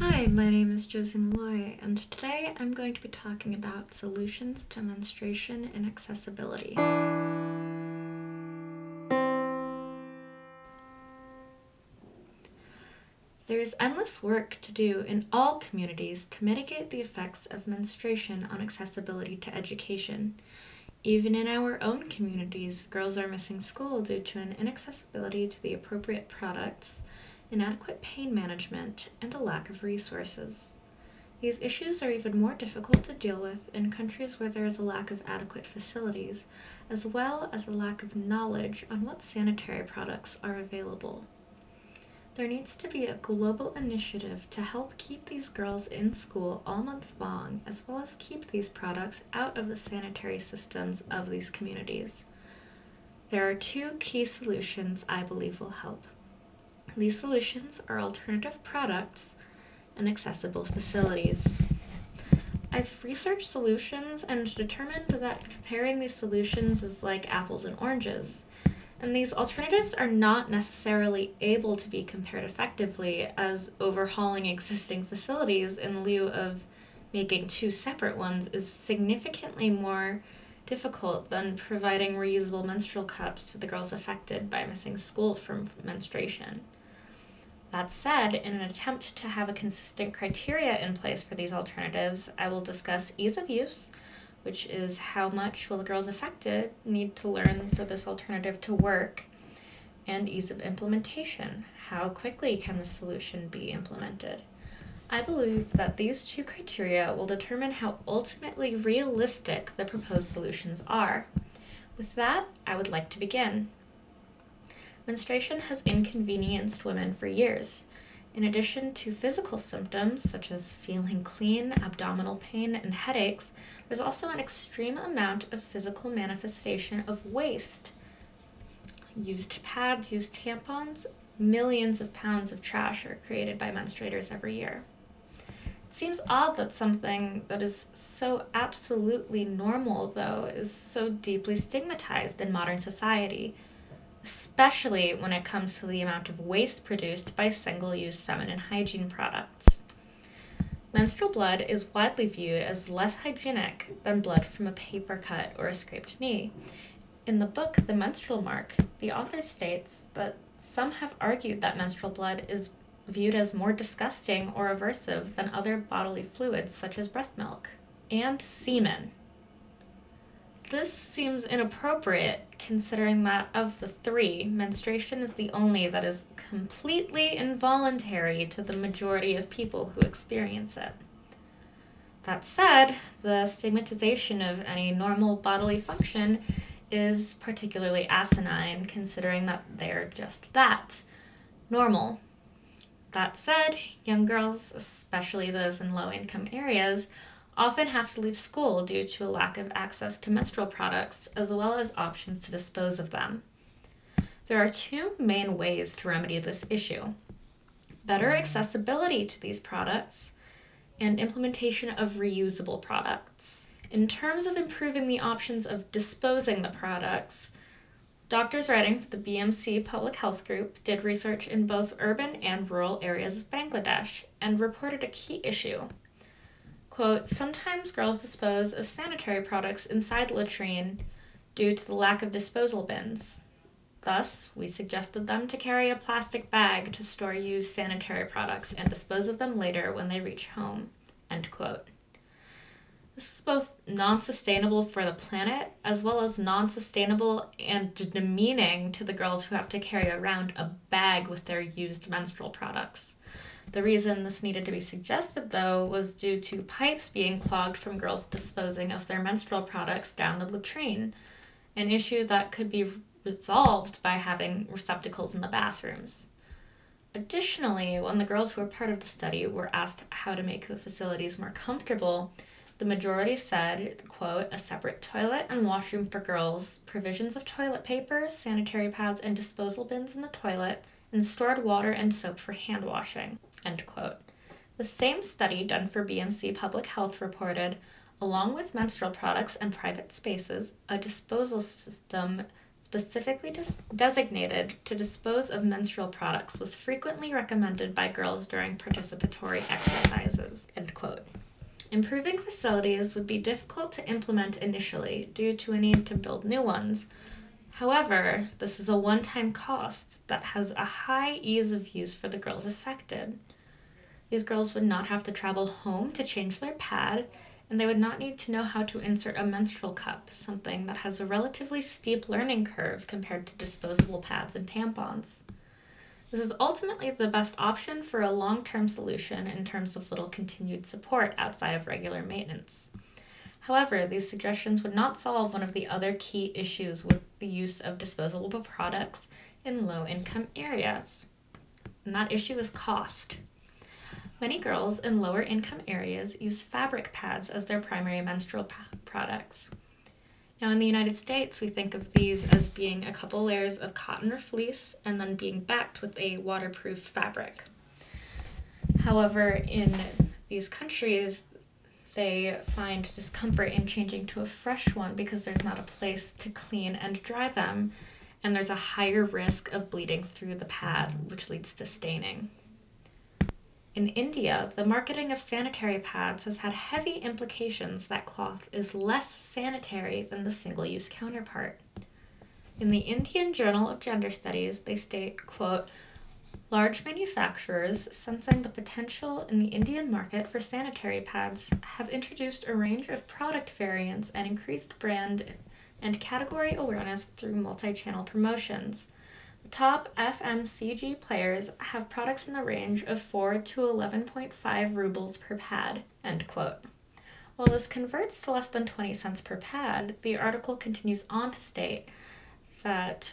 Hi, my name is Josie Malloy, and today I'm going to be talking about solutions to menstruation and accessibility. There is endless work to do in all communities to mitigate the effects of menstruation on accessibility to education. Even in our own communities, girls are missing school due to an inaccessibility to the appropriate products, inadequate pain management, and a lack of resources. These issues are even more difficult to deal with in countries where there is a lack of adequate facilities, as well as a lack of knowledge on what sanitary products are available. There needs to be a global initiative to help keep these girls in school all month long, as well as keep these products out of the sanitary systems of these communities. There are two key solutions I believe will help. These solutions are alternative products and accessible facilities. I've researched solutions and determined that comparing these solutions is like apples and oranges. And these alternatives are not necessarily able to be compared effectively as overhauling existing facilities in lieu of making two separate ones is significantly more difficult than providing reusable menstrual cups to the girls affected by missing school from menstruation. That said, in an attempt to have a consistent criteria in place for these alternatives, I will discuss ease of use which is how much will the girls affected need to learn for this alternative to work, and ease of implementation. How quickly can the solution be implemented? I believe that these two criteria will determine how ultimately realistic the proposed solutions are. With that, I would like to begin. Menstruation has inconvenienced women for years. In addition to physical symptoms such as feeling clean, abdominal pain, and headaches, there's also an extreme amount of physical manifestation of waste. Used pads, used tampons, millions of pounds of trash are created by menstruators every year. It seems odd that something that is so absolutely normal, though, is so deeply stigmatized in modern society especially when it comes to the amount of waste produced by single use feminine hygiene products. Menstrual blood is widely viewed as less hygienic than blood from a paper cut or a scraped knee. In the book The Menstrual Mark, the author states that some have argued that menstrual blood is viewed as more disgusting or aversive than other bodily fluids such as breast milk and semen. This seems inappropriate considering that of the three, menstruation is the only that is completely involuntary to the majority of people who experience it. That said, the stigmatization of any normal bodily function is particularly asinine considering that they're just that normal. That said, young girls, especially those in low income areas, often have to leave school due to a lack of access to menstrual products as well as options to dispose of them. There are two main ways to remedy this issue better accessibility to these products and implementation of reusable products. In terms of improving the options of disposing the products, doctors writing for the BMC Public Health Group did research in both urban and rural areas of Bangladesh and reported a key issue Quote, sometimes girls dispose of sanitary products inside the latrine due to the lack of disposal bins. Thus, we suggested them to carry a plastic bag to store used sanitary products and dispose of them later when they reach home. End quote. This is both non sustainable for the planet as well as non sustainable and demeaning to the girls who have to carry around a bag with their used menstrual products. The reason this needed to be suggested, though, was due to pipes being clogged from girls disposing of their menstrual products down the latrine, an issue that could be resolved by having receptacles in the bathrooms. Additionally, when the girls who were part of the study were asked how to make the facilities more comfortable, the majority said, quote, a separate toilet and washroom for girls, provisions of toilet paper, sanitary pads, and disposal bins in the toilet, and stored water and soap for hand washing. End quote. The same study done for BMC Public Health reported, along with menstrual products and private spaces, a disposal system specifically des- designated to dispose of menstrual products was frequently recommended by girls during participatory exercises. End quote. Improving facilities would be difficult to implement initially due to a need to build new ones. However, this is a one time cost that has a high ease of use for the girls affected. These girls would not have to travel home to change their pad, and they would not need to know how to insert a menstrual cup, something that has a relatively steep learning curve compared to disposable pads and tampons. This is ultimately the best option for a long term solution in terms of little continued support outside of regular maintenance. However, these suggestions would not solve one of the other key issues with the use of disposable products in low income areas, and that issue is cost. Many girls in lower income areas use fabric pads as their primary menstrual pa- products. Now, in the United States, we think of these as being a couple layers of cotton or fleece and then being backed with a waterproof fabric. However, in these countries, they find discomfort in changing to a fresh one because there's not a place to clean and dry them, and there's a higher risk of bleeding through the pad, which leads to staining. In India, the marketing of sanitary pads has had heavy implications that cloth is less sanitary than the single use counterpart. In the Indian Journal of Gender Studies, they state, quote, Large manufacturers, sensing the potential in the Indian market for sanitary pads, have introduced a range of product variants and increased brand and category awareness through multi channel promotions. Top FMCG players have products in the range of 4 to 11.5 rupees per pad. End quote. While this converts to less than 20 cents per pad, the article continues on to state that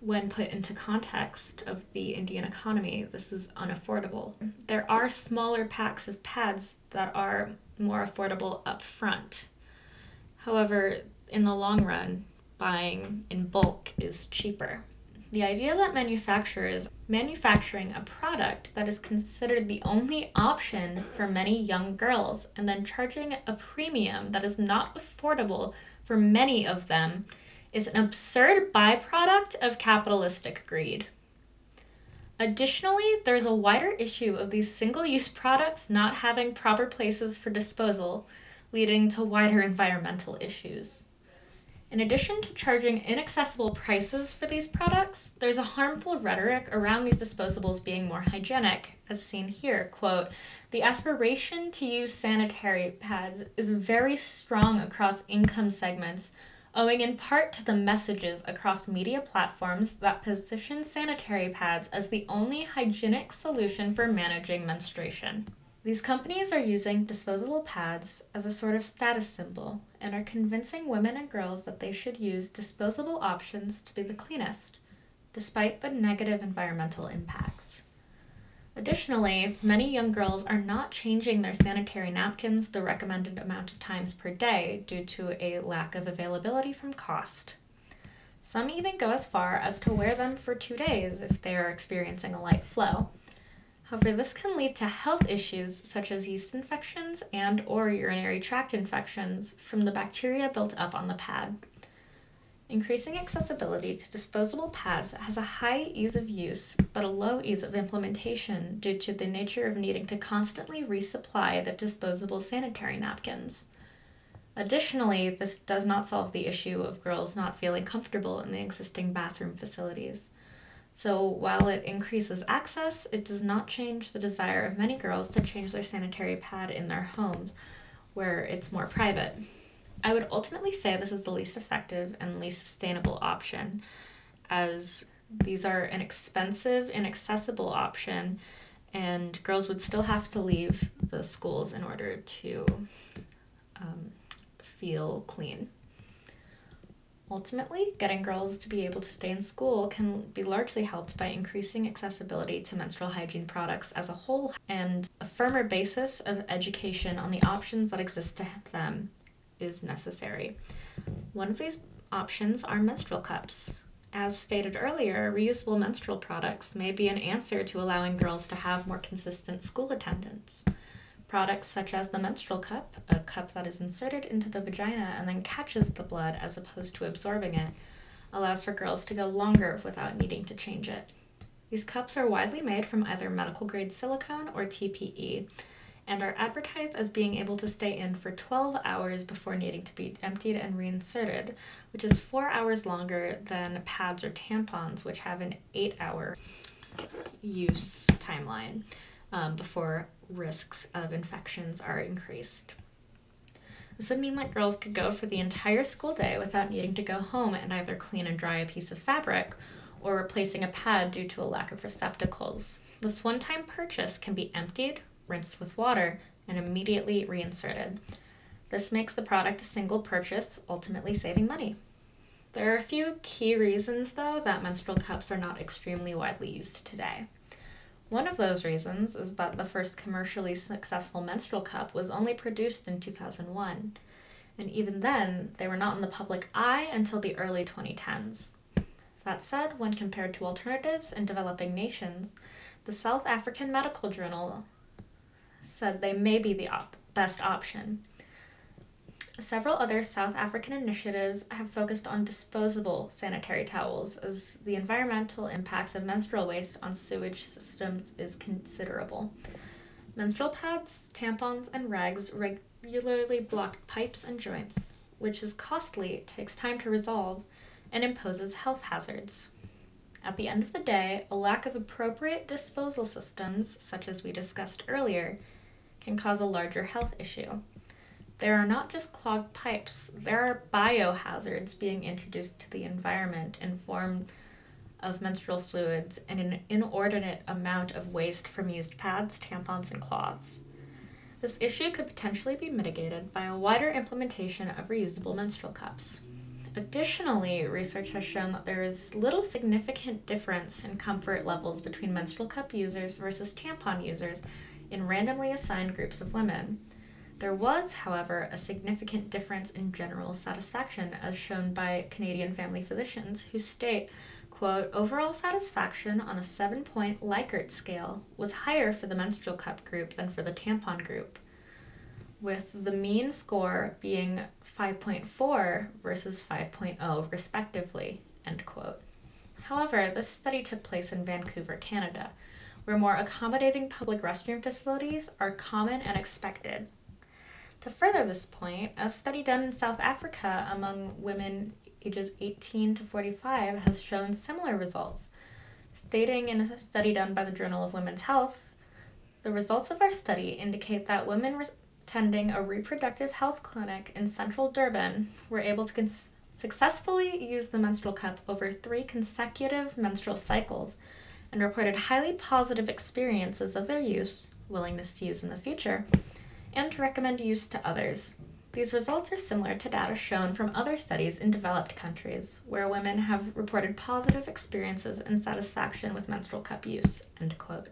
when put into context of the Indian economy, this is unaffordable. There are smaller packs of pads that are more affordable up front. However, in the long run, buying in bulk is cheaper. The idea that manufacturers manufacturing a product that is considered the only option for many young girls and then charging a premium that is not affordable for many of them is an absurd byproduct of capitalistic greed. Additionally, there is a wider issue of these single use products not having proper places for disposal, leading to wider environmental issues. In addition to charging inaccessible prices for these products, there's a harmful rhetoric around these disposables being more hygienic, as seen here. Quote, the aspiration to use sanitary pads is very strong across income segments, owing in part to the messages across media platforms that position sanitary pads as the only hygienic solution for managing menstruation. These companies are using disposable pads as a sort of status symbol and are convincing women and girls that they should use disposable options to be the cleanest, despite the negative environmental impacts. Additionally, many young girls are not changing their sanitary napkins the recommended amount of times per day due to a lack of availability from cost. Some even go as far as to wear them for two days if they are experiencing a light flow, However, this can lead to health issues such as yeast infections and or urinary tract infections from the bacteria built up on the pad. Increasing accessibility to disposable pads has a high ease of use but a low ease of implementation due to the nature of needing to constantly resupply the disposable sanitary napkins. Additionally, this does not solve the issue of girls not feeling comfortable in the existing bathroom facilities. So while it increases access, it does not change the desire of many girls to change their sanitary pad in their homes, where it's more private. I would ultimately say this is the least effective and least sustainable option, as these are an expensive, inaccessible option, and girls would still have to leave the schools in order to um, feel clean. Ultimately, getting girls to be able to stay in school can be largely helped by increasing accessibility to menstrual hygiene products as a whole and a firmer basis of education on the options that exist to them is necessary. One of these options are menstrual cups. As stated earlier, reusable menstrual products may be an answer to allowing girls to have more consistent school attendance. Products such as the menstrual cup, a cup that is inserted into the vagina and then catches the blood as opposed to absorbing it, allows for girls to go longer without needing to change it. These cups are widely made from either medical grade silicone or TPE and are advertised as being able to stay in for 12 hours before needing to be emptied and reinserted, which is four hours longer than pads or tampons, which have an eight hour use timeline um, before risks of infections are increased. This would mean that girls could go for the entire school day without needing to go home and either clean and dry a piece of fabric or replacing a pad due to a lack of receptacles. This one time purchase can be emptied, rinsed with water, and immediately reinserted. This makes the product a single purchase, ultimately saving money. There are a few key reasons, though, that menstrual cups are not extremely widely used today. One of those reasons is that the first commercially successful menstrual cup was only produced in 2001, and even then, they were not in the public eye until the early 2010s. That said, when compared to alternatives in developing nations, the South African Medical Journal said they may be the op- best option. Several other South African initiatives have focused on disposable sanitary towels, as the environmental impacts of menstrual waste on sewage systems is considerable. Menstrual pads, tampons, and rags regularly block pipes and joints, which is costly, takes time to resolve, and imposes health hazards. At the end of the day, a lack of appropriate disposal systems, such as we discussed earlier, can cause a larger health issue. There are not just clogged pipes, there are biohazards being introduced to the environment in form of menstrual fluids and an inordinate amount of waste from used pads, tampons, and cloths. This issue could potentially be mitigated by a wider implementation of reusable menstrual cups. Additionally, research has shown that there is little significant difference in comfort levels between menstrual cup users versus tampon users in randomly assigned groups of women. There was, however, a significant difference in general satisfaction, as shown by Canadian family physicians, who state, quote, overall satisfaction on a seven point Likert scale was higher for the menstrual cup group than for the tampon group, with the mean score being 5.4 versus 5.0, respectively, end quote. However, this study took place in Vancouver, Canada, where more accommodating public restroom facilities are common and expected to further this point, a study done in South Africa among women ages 18 to 45 has shown similar results. Stating in a study done by the Journal of Women's Health, the results of our study indicate that women re- attending a reproductive health clinic in central Durban were able to cons- successfully use the menstrual cup over three consecutive menstrual cycles and reported highly positive experiences of their use, willingness to use in the future, and to recommend use to others. These results are similar to data shown from other studies in developed countries, where women have reported positive experiences and satisfaction with menstrual cup use. End quote.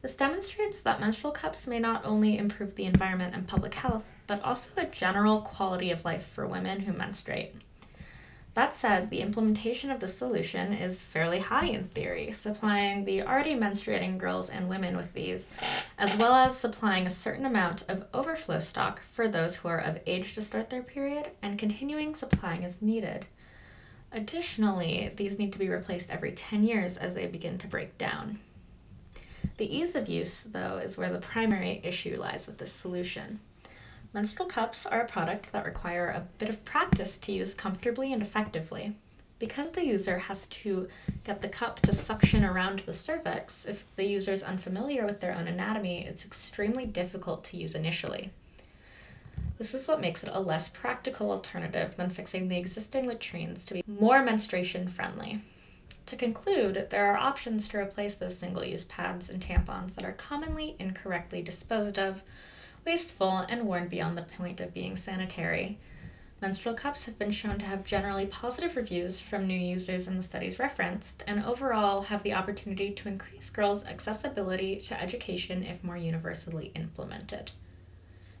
This demonstrates that menstrual cups may not only improve the environment and public health, but also a general quality of life for women who menstruate. That said, the implementation of the solution is fairly high in theory, supplying the already menstruating girls and women with these, as well as supplying a certain amount of overflow stock for those who are of age to start their period and continuing supplying as needed. Additionally, these need to be replaced every 10 years as they begin to break down. The ease of use, though, is where the primary issue lies with this solution. Menstrual cups are a product that require a bit of practice to use comfortably and effectively. Because the user has to get the cup to suction around the cervix, if the user is unfamiliar with their own anatomy, it's extremely difficult to use initially. This is what makes it a less practical alternative than fixing the existing latrines to be more menstruation friendly. To conclude, there are options to replace those single use pads and tampons that are commonly incorrectly disposed of wasteful, and worn beyond the point of being sanitary. Menstrual cups have been shown to have generally positive reviews from new users in the studies referenced, and overall have the opportunity to increase girls' accessibility to education if more universally implemented.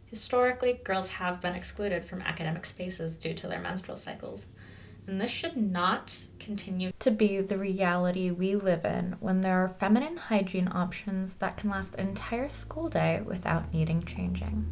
Historically, girls have been excluded from academic spaces due to their menstrual cycles, and this should not continue to be the reality we live in when there are feminine hygiene options that can last an entire school day without needing changing.